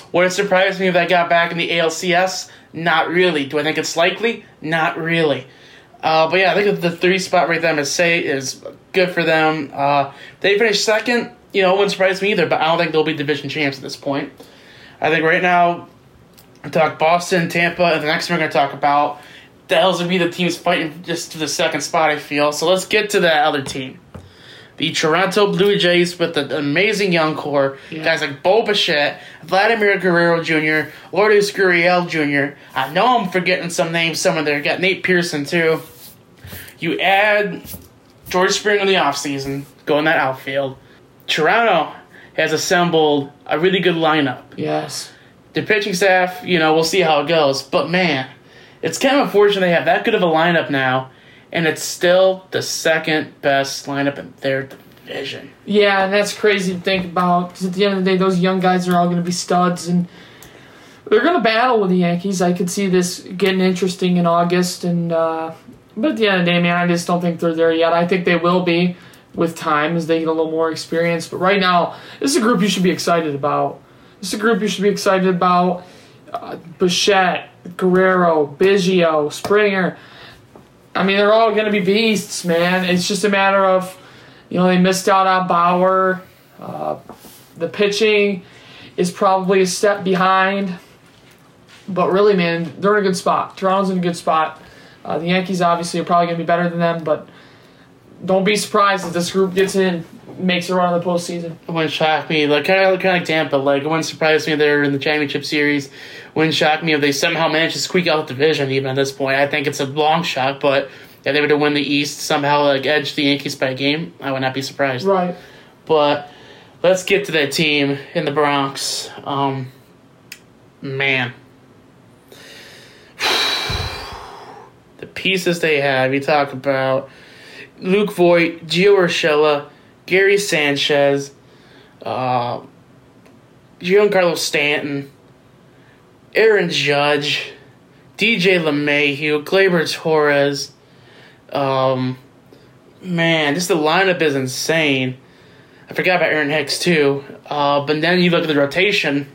Yes. Would it surprise me if they got back in the ALCS? Not really. Do I think it's likely? Not really. Uh, but yeah, I think the three spot right there, I'm gonna say is good for them. Uh, they finished second. You know, it wouldn't surprise me either, but I don't think they'll be division champs at this point. I think right now, we talk Boston, Tampa, and the next one we're going to talk about the hell's going to be the teams fighting just to the second spot, I feel. So let's get to that other team. The Toronto Blue Jays with an amazing young core. Yeah. Guys like Bo Bichette, Vladimir Guerrero Jr., Lourdes Gurriel Jr. I know I'm forgetting some names somewhere there. Got Nate Pearson, too. You add George Springer in the offseason, go in that outfield. Toronto has assembled a really good lineup. Yes. The pitching staff, you know, we'll see how it goes. But man, it's kind of unfortunate they have that good of a lineup now, and it's still the second best lineup in their division. Yeah, and that's crazy to think about. Because at the end of the day, those young guys are all going to be studs, and they're going to battle with the Yankees. I could see this getting interesting in August, and uh, but at the end of the day, man, I just don't think they're there yet. I think they will be with time as they get a little more experience. But right now, this is a group you should be excited about. This is a group you should be excited about. Uh, Bichette, Guerrero, Biggio, Springer. I mean, they're all going to be beasts, man. It's just a matter of, you know, they missed out on Bauer. Uh, the pitching is probably a step behind. But really, man, they're in a good spot. Toronto's in a good spot. Uh, the Yankees obviously are probably going to be better than them, but don't be surprised if this group gets in, makes a run in the postseason. It wouldn't shock me. Like kind of, kind of like Tampa. Like it wouldn't surprise me if they're in the championship series. Wouldn't shock me if they somehow manage to squeak out the division. Even at this point, I think it's a long shot. But if they were to win the East, somehow like edge the Yankees by a game, I would not be surprised. Right. But let's get to that team in the Bronx. Um, man. the pieces they have, you talk about Luke Voit, Gio Urshela, Gary Sanchez, uh, Giancarlo Stanton, Aaron Judge, DJ LeMahieu, Gleyber Torres. Um, man, just the lineup is insane. I forgot about Aaron Hicks too. Uh, but then you look at the rotation.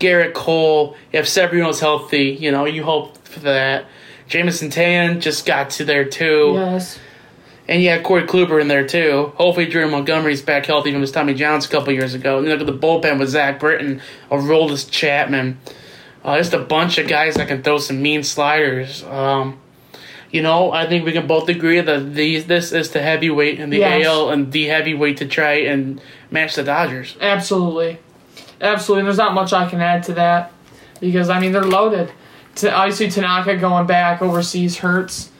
Gerrit Cole, if Severino's healthy, you know, you hope for that. Jameson Tan just got to there too. Yes. And you had Corey Kluber in there too. Hopefully Drew Montgomery's back healthy from his Tommy John's a couple years ago. And look at the bullpen with Zach Britton, Aroldis Chapman. Uh, just a bunch of guys that can throw some mean sliders. Um, you know, I think we can both agree that these this is the heavyweight in the Yes. AL and the heavyweight to try and match the Dodgers. Absolutely. Absolutely. There's not much I can add to that because, I mean, they're loaded. T- Obviously, Tanaka going back overseas hurts,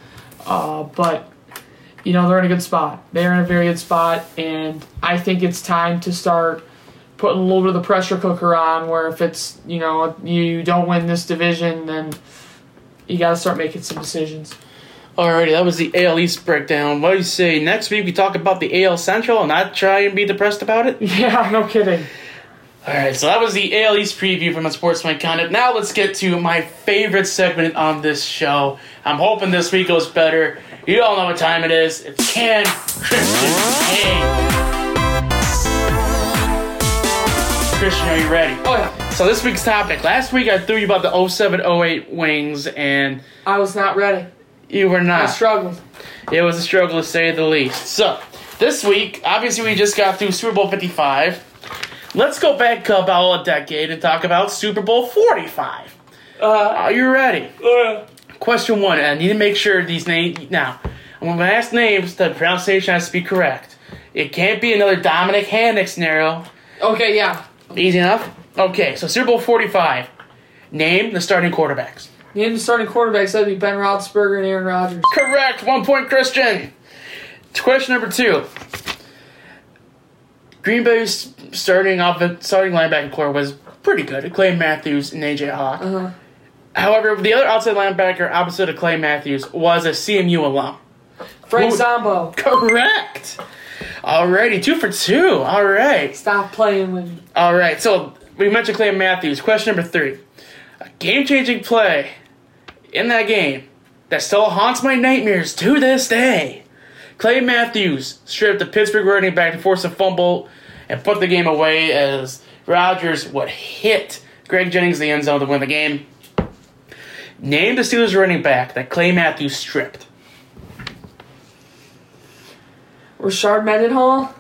uh, but, you know, they're in a good spot. They're in a very good spot, and I think it's time to start putting a little bit of the pressure cooker on where if it's, you know, you don't win this division, then you got to start making some decisions. Alrighty, that was the AL East breakdown. What do you say? Next week we talk about the AL Central and not try and be depressed about it? Yeah, no kidding. Alright, so that was the AL East preview from a Sportsman Conduct. Now let's get to my favorite segment on this show. I'm hoping this week goes better. You all know what time it is. It's Can Christian King. Christian, are you ready? Oh, yeah. So this week's topic. Last week I threw you about the 0708 Wings and I was not ready. You were not. I struggled. It was a struggle to say the least. So, this week, obviously, we just got through Super Bowl 55. Let's go back about a decade and talk about Super Bowl 45. Uh, Are you ready? uh, Question one, I need to make sure these names. Now, I'm going to ask names, the pronunciation has to be correct. It can't be another Dominic Hannick scenario. okay, yeah. Easy enough? Okay, so Super Bowl 45. Name the starting quarterbacks. Name the starting quarterbacks. That'd be Ben Roethlisberger and Aaron Rodgers. Correct. One point, Christian. Question number two. Green Bay's starting off starting linebacker corps was pretty good. Clay Matthews and AJ Hawk. Uh-huh. However, the other outside linebacker opposite of Clay Matthews was a CMU alum. Frank Who- Zombo. Correct. Alrighty, two for two. All right. Stop playing with me. All right. So we mentioned Clay Matthews. Question number three. A game-changing play in that game that still haunts my nightmares to this day. Clay Matthews stripped the Pittsburgh running back to force a fumble and put the game away as Rodgers would hit Greg Jennings in the end zone to win the game. Name the Steelers running back that Clay Matthews stripped. Rashard Mendenhall.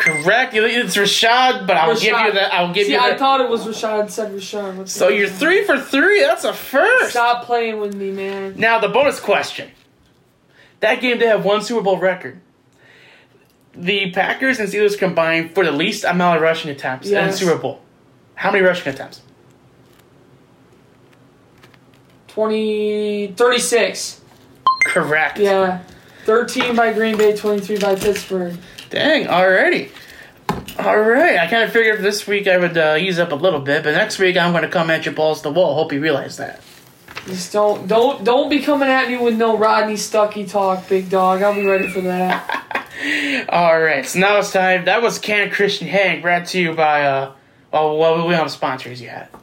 Correct. It's Rashad, but I'll give you that. I'll give you that. See, I thought it was Rashad. It said Rashard. What's so you're three for three. That's a first. Stop playing with me, man. Now the bonus question. That game they have one Super Bowl record. The Packers and Steelers combined for the least amount of rushing attempts in Yes. the Super Bowl. How many rushing attempts? 20, 36. Correct. Yeah. 13 by Green Bay, 23 by Pittsburgh. Dang, alrighty. Alright, I kind of figured this week I would uh, ease up a little bit, but next week I'm going to come at you balls to the wall. Hope you realize that. Just don't don't don't be coming at me with no Rodney Stuckey talk, big dog. I'll be ready for that. Alright, so now it's time. That was Can Christian Hank, brought to you by, uh, well, well, we don't have sponsors yet.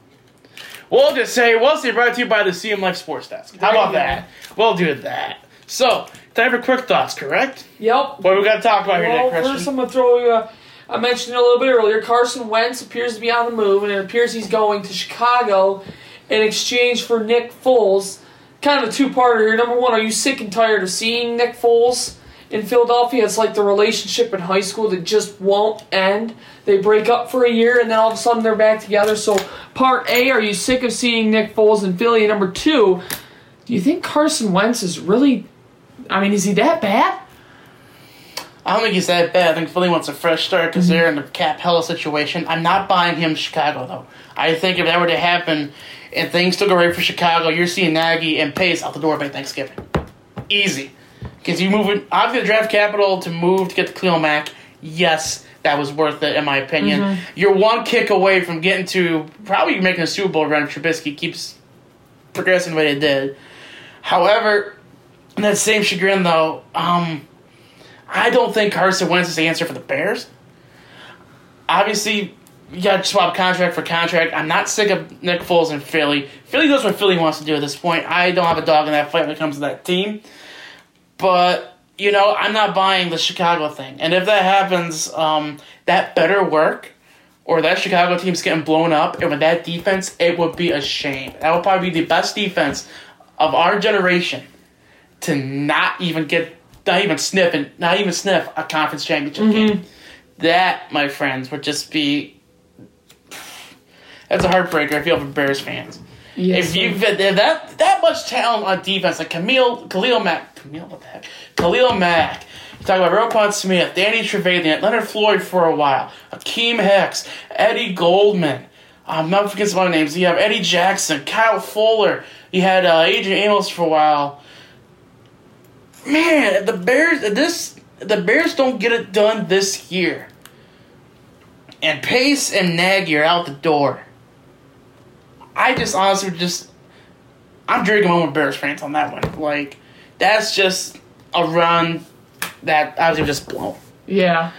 We'll just say, we'll say brought to you by the CM Life Sports Desk. How about that? We'll do that. So, time for quick thoughts, correct? Yep. What we got to talk about here, Well, Nick Christian? first I'm gonna throw you. A, I mentioned it a little bit earlier. Carson Wentz appears to be on the move, and it appears he's going to Chicago in exchange for Nick Foles. Kind of a two-parter here. Number one, are you sick and tired of seeing Nick Foles in Philadelphia? It's like the relationship in high school that just won't end. They break up for a year, and then all of a sudden they're back together. So, part A, are you sick of seeing Nick Foles in Philly? And number two, do you think Carson Wentz is really? I mean, is he that bad? I don't think he's that bad. I think Philly wants a fresh start because mm-hmm. they're in a cap hella situation. I'm not buying him Chicago though. I think if that were to happen and things still go right for Chicago, you're seeing Nagy and Pace out the door by Thanksgiving. Easy. Because you move it, obviously the draft capital to move to get the Khalil Mack, yes, that was worth it in my opinion. You're one kick away from getting to probably making a Super Bowl run if Trubisky keeps progressing the way they did. However, in that same chagrin though, um, I don't think Carson Wentz is the answer for the Bears. Obviously, you got to swap contract for contract. I'm not sick of Nick Foles in Philly. Philly does what Philly wants to do at this point. I don't have a dog in that fight when it comes to that team. But, you know, I'm not buying the Chicago thing. And if that happens, um, that better work. Or that Chicago team's getting blown up, and with that defense, it would be a shame. That would probably be the best defense of our generation to not even get, not even sniff, and not even sniff a conference championship game. That, my friends, would just be. That's a heartbreaker. I feel for Bears fans. Yes, if you've if that that much talent on defense, like Camille, Khalil Mack, Camille, what the heck, Khalil Mack. You talk about Roquan Smith, Danny Trevathan, Leonard Floyd for a while, Akiem Hicks, Eddie Goldman. I'm not forgetting some other names. You have Eddie Jackson, Kyle Fuller. You had uh, Adrian Amos for a while. Man, the Bears, this the Bears don't get it done this year, and Pace and Nagy are out the door. I just honestly just I'm drinking my own Bears fans on that one. Like that's just a run that I was just blown. Yeah.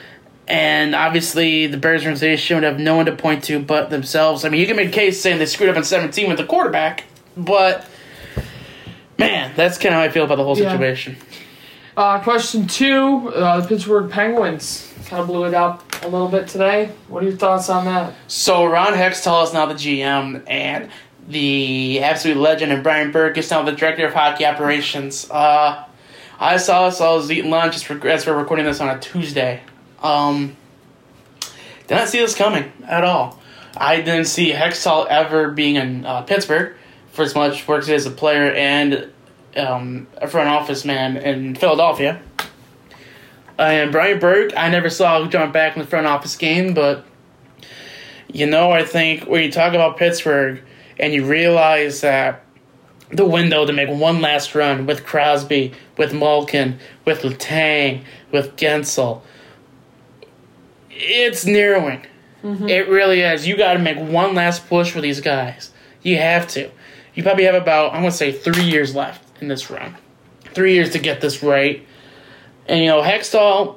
And obviously, the Bears organization would have no one to point to but themselves. I mean, you can make a case saying they screwed up in 17 with the quarterback, but man, that's kind of how I feel about the whole Yeah. situation. Uh, question two: uh, The Pittsburgh Penguins kind of blew it up a little bit today. What are your thoughts on that? So Ron Hextall is now the GM, and the absolute legend, and Brian Burke is now the director of hockey operations. Uh, I saw this. I was eating lunch as we're, recording this on a Tuesday. Um, did not see this coming at all. I didn't see Hextall ever being in uh, Pittsburgh for as much work as a player and um, a front office man in Philadelphia. And Brian Burke, I never saw who jump back in the front office game, but you know, I think when you talk about Pittsburgh and you realize that the window to make one last run with Crosby, with Malkin, with Letang, with Guentzel, it's narrowing. Mm-hmm. It really is. You got to make one last push for these guys. You have to. You probably have about, I'm going to say, three years left in this run. Three years to get this right. And, you know, Hextall,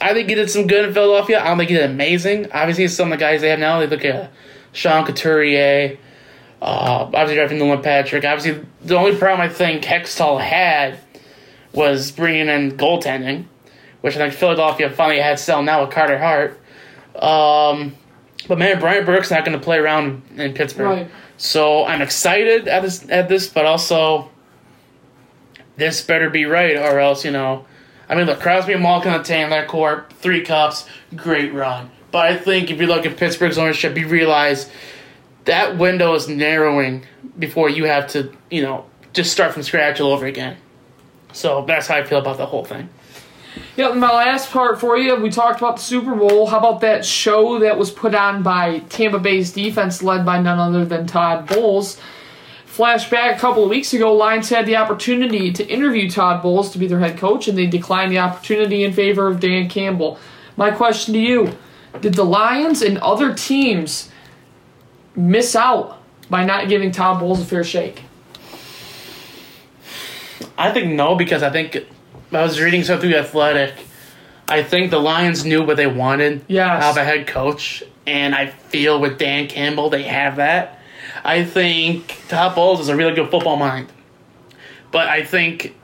I think he did some good in Philadelphia. I don't think he did amazing. Obviously, some of the guys they have now, they look at Sean Couturier, uh, obviously drafting Nolan Patrick. Obviously, the only problem I think Hextall had was bringing in goaltending, which I think Philadelphia finally had sell now with Carter Hart. Um, but man, Brian Burke's not going to play around in Pittsburgh. Right. So I'm excited at this, at this, but also this better be right, or else you know. I mean, look, Crosby and Malkin attain that court, three cups, great run. But I think if you look at Pittsburgh's ownership, you realize that window is narrowing before you have to, you know, just start from scratch all over again. So that's how I feel about the whole thing. Yeah, my last part for you, we talked about the Super Bowl. How about that show that was put on by Tampa Bay's defense, led by none other than Todd Bowles? Flashback a couple of weeks ago, Lions had the opportunity to interview Todd Bowles to be their head coach, and they declined the opportunity in favor of Dan Campbell. My question to you Did the Lions and other teams miss out by not giving Todd Bowles a fair shake? I think no, because I think I was reading something Athletic. I think the Lions knew what they wanted yes. out of a head coach, and I feel with Dan Campbell they have that. I think Todd Bowles is a really good football mind, but I think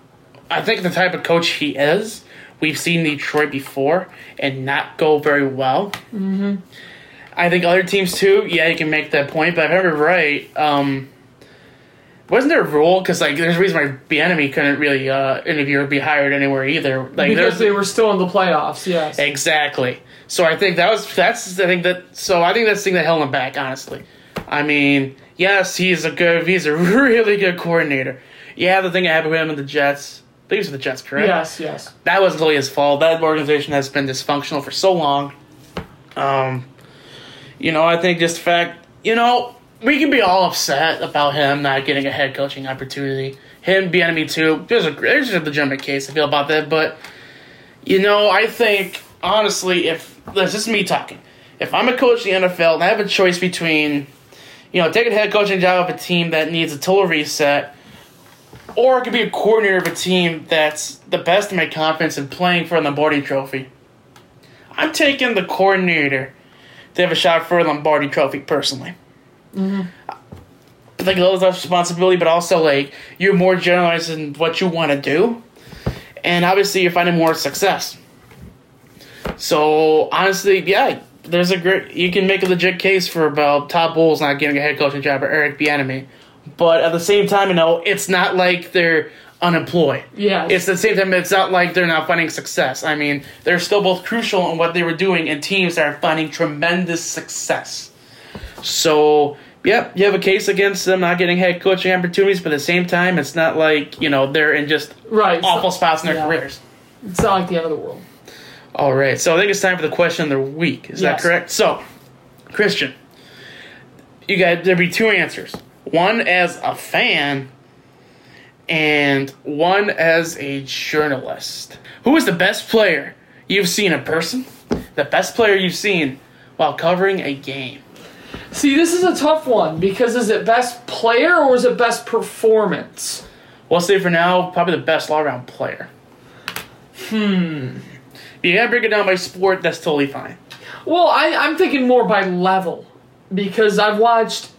I think the type of coach he is, we've seen Detroit before and not go very well. Mm-hmm. I think other teams too. Yeah, you can make that point, but if I remember right, um, wasn't there a rule? Because like, there's a reason why Bieniemy couldn't really uh, interview or be hired anywhere either. Like, because they were still in the playoffs. Yes, exactly. So I think that was that's I think that so I think that's the thing that held him back. Honestly, I mean, yes, he's a good he's a really good coordinator. Yeah, the thing that happened with him and the Jets. I think it was the Jets, correct? Yes, yes. That wasn't really his fault. That organization has been dysfunctional for so long. Um, you know, I think just the fact, you know, we can be all upset about him not getting a head coaching opportunity. Him being me too. There's a there's a legitimate case I feel about that, but you know, I think honestly, if this is me talking, if I'm a coach in the NFL and I have a choice between, you know, taking a head coaching job of a team that needs a total reset, or it could be a coordinator of a team that's the best in my confidence in playing for a Lombardi Trophy. I'm taking the coordinator to have a shot for a Lombardi Trophy personally. Mm-hmm. But like a little less responsibility, but also like you're more generalized in what you want to do, and obviously you're finding more success. So honestly, yeah, there's a great you can make a legit case for about Todd Bowles not getting a head coaching job or Eric Bieniemy, but at the same time, you know, it's not like they're unemployed. Yeah. It's the same time it's not like they're not finding success. I mean, they're still both crucial in what they were doing and teams that are finding tremendous success. So, yep, you have a case against them not getting head coaching opportunities, but at the same time, it's not like, you know, they're in just right. awful spots in their yeah. careers. It's not like the end of the world. All right, so I think it's time for the question of the week. Is yes. that correct? So, Christian, you got there'd be two answers. One as a fan, and one as a journalist. Who is the best player you've seen in person? The best player you've seen while covering a game? See, this is a tough one because is it best player or is it best performance? We'll say for now, probably the best all around player. Hmm. You gotta break it down by sport, that's totally fine. Well, I, I'm thinking more by level because I've watched.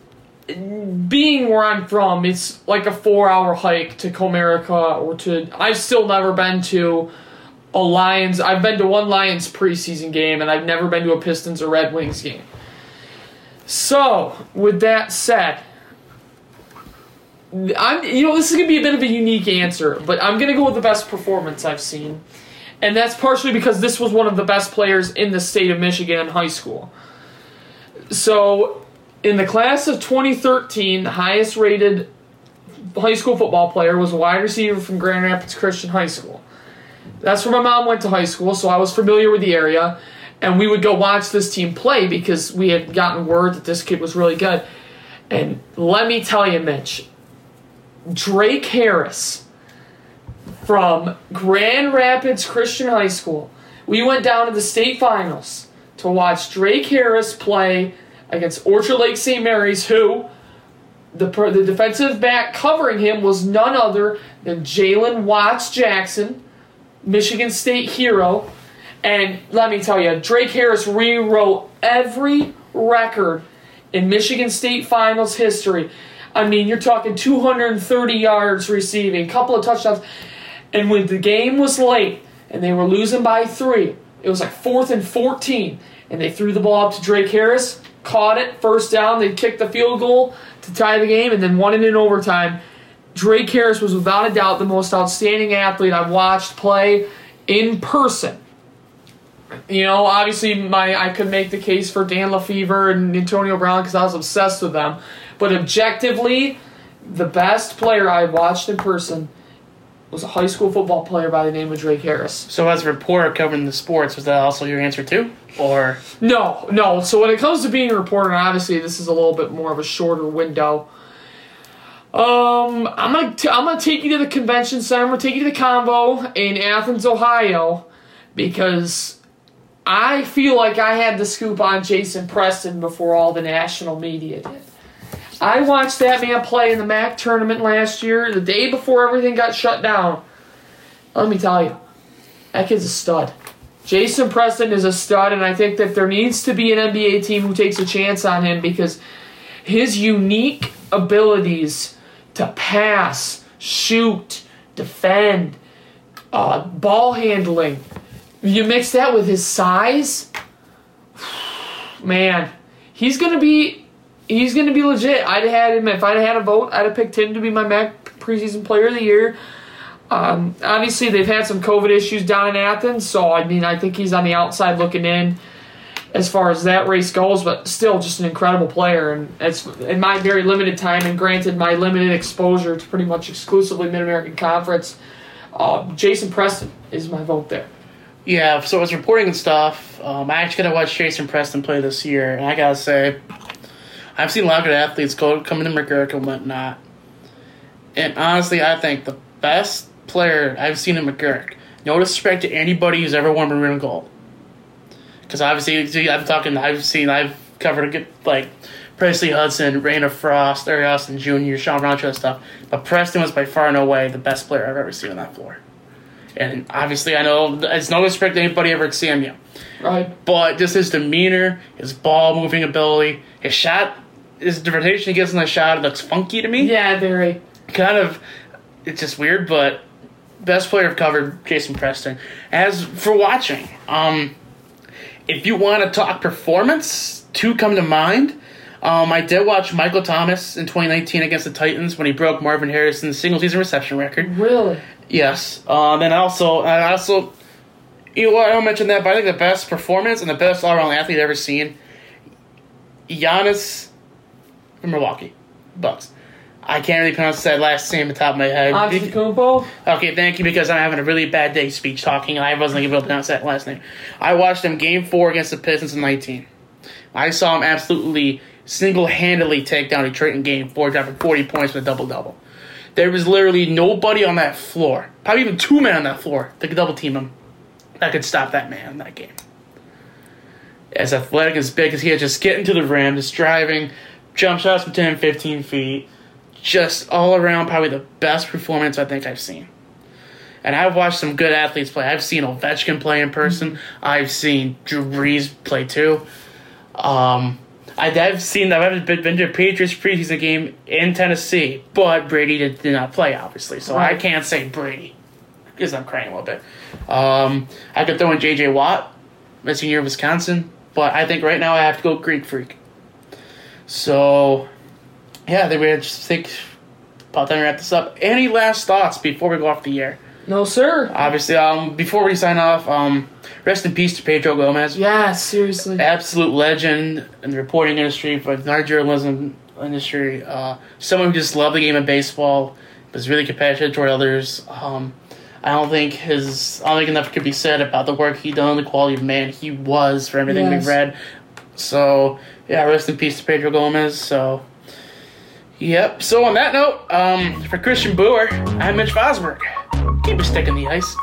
Being where I'm from, it's like a four hour hike to Comerica or to. I've still never been to a Lions. I've been to one Lions preseason game and I've never been to a Pistons or Red Wings game. So, with that said, I'm you know this is gonna be a bit of a unique answer, but I'm gonna go with the best performance I've seen, and that's partially because this was one of the best players in the state of Michigan in high school. So, in the class of 2013, the highest rated high school football player was a wide receiver from Grand Rapids Christian High School. That's where my mom went to high school, so I was familiar with the area, and we would go watch this team play because we had gotten word that this kid was really good. And let me tell you, Mitch, Drake Harris from Grand Rapids Christian High School. We went down to the state finals to watch Drake Harris play against Orchard Lake St. Mary's, who the, the defensive back covering him was none other than Jalen Watts Jackson, Michigan State hero. And let me tell you, Drake Harris rewrote every record in Michigan State Finals history. I mean, you're talking 230 yards receiving, couple of touchdowns. And when the game was late and they were losing by three, it was like fourth and 14, and they threw the ball up to Drake Harris, caught it, first down, they kicked the field goal to tie the game, and then won it in overtime. Drake Harris was without a doubt the most outstanding athlete I've watched play in person. You know, obviously, my I could make the case for Dan Lefevre and Antonio Brown because I was obsessed with them. But objectively, the best player I watched in person was a high school football player by the name of Drake Harris. So, as a reporter covering the sports, was that also your answer too, or No, no. So when it comes to being a reporter, obviously this is a little bit more of a shorter window. Um, I'm gonna t- I'm gonna take you to the convention center. I'm gonna take you to the Convo in Athens, Ohio, because I feel like I had the scoop on Jason Preston before all the national media did. I watched that man play in the MAC tournament last year, the day before everything got shut down. Let me tell you, that kid's a stud. Jason Preston is a stud, and I think that there needs to be an NBA team who takes a chance on him because his unique abilities to pass, shoot, defend, uh, ball handling, you mix that with his size, man, he's gonna be he's gonna be legit. I'd have had him if I'd had a vote. I'd have picked him to be my MAC preseason player of the year. Um, obviously, they've had some COVID issues down in Athens, so I mean, I think he's on the outside looking in as far as that race goes. But still, just an incredible player, and it's in my very limited time, and granted my limited exposure to pretty much exclusively Mid American Conference. Uh, Jason Preston is my vote there. yeah? So, as reporting and stuff, um, I actually got to watch Jason Preston play this year, and I gotta say, I've seen a lot of good athletes go come into McGuirk and whatnot, and honestly, I think the best player I've seen in McGuirk. No disrespect to anybody who's ever worn maroon gold, because obviously, see, I'm talking. I've seen. I've covered a good like. Presley Hudson, Reyna Frost, Larry Austin Jr., Sean and stuff. But Preston was by far and away the best player I've ever seen on that floor. And obviously, I know it's no disrespect to anybody ever at CMU. Right. But just his demeanor, his ball moving ability, his shot, his interpretation he gets in the shot, it looks funky to me. Yeah, very. Kind of, it's just weird, but best player I've covered, Jason Preston. As for watching, um, if you want to talk performance, two come to mind. Um, I did watch Michael Thomas in 2019 against the Titans when he broke Marvin Harrison's single season reception record. Really? Yes. Um, and also, I also, you know? I don't mention that, but I think the best performance and the best all around athlete I've ever seen, Giannis from Milwaukee Bucks. I can't really pronounce that last name at the top of my head. Antetokounmpo? Okay, thank you because I'm having a really bad day speech talking and I wasn't able to pronounce that last name. I watched him game four against the Pistons in 19. I saw him absolutely single handedly take down Detroit in game four, dropping 40 points with a double double. There was literally nobody on that floor, probably even two men on that floor, that could double team him that could stop that man in that game. As athletic as big as he is, just getting to the rim, just driving, jump shots from 10, 15 feet, just all around probably the best performance I think I've seen. And I've watched some good athletes play. I've seen Ovechkin play in person. I've seen Drew Brees play too. Um, I- I've seen I've been, to a Patriots preseason game in Tennessee, but Brady did, did not play, obviously. So I can't say Brady because I'm crying a little bit. Um, I could throw in J.J. Watt, my senior of Wisconsin, but I think right now I have to go Greek Freak. So, yeah, they would just think about time to wrap this up. Any last thoughts before we go off the air? No, sir. Obviously, um, before we sign off, um, rest in peace to Pedro Gomez. Yeah, seriously. Absolute legend in the reporting industry, for the journalism industry. Uh, someone who just loved the game of baseball, was really compassionate toward others. Um, I don't think his, I don't think enough could be said about the work he done, the quality of man he was for everything Yes. we've read. So, yeah, rest in peace to Pedro Gomez. So, yep. So, on that note, um, for Christian Boer, I'm Mitch Fosberg. Keep a stick in the ice.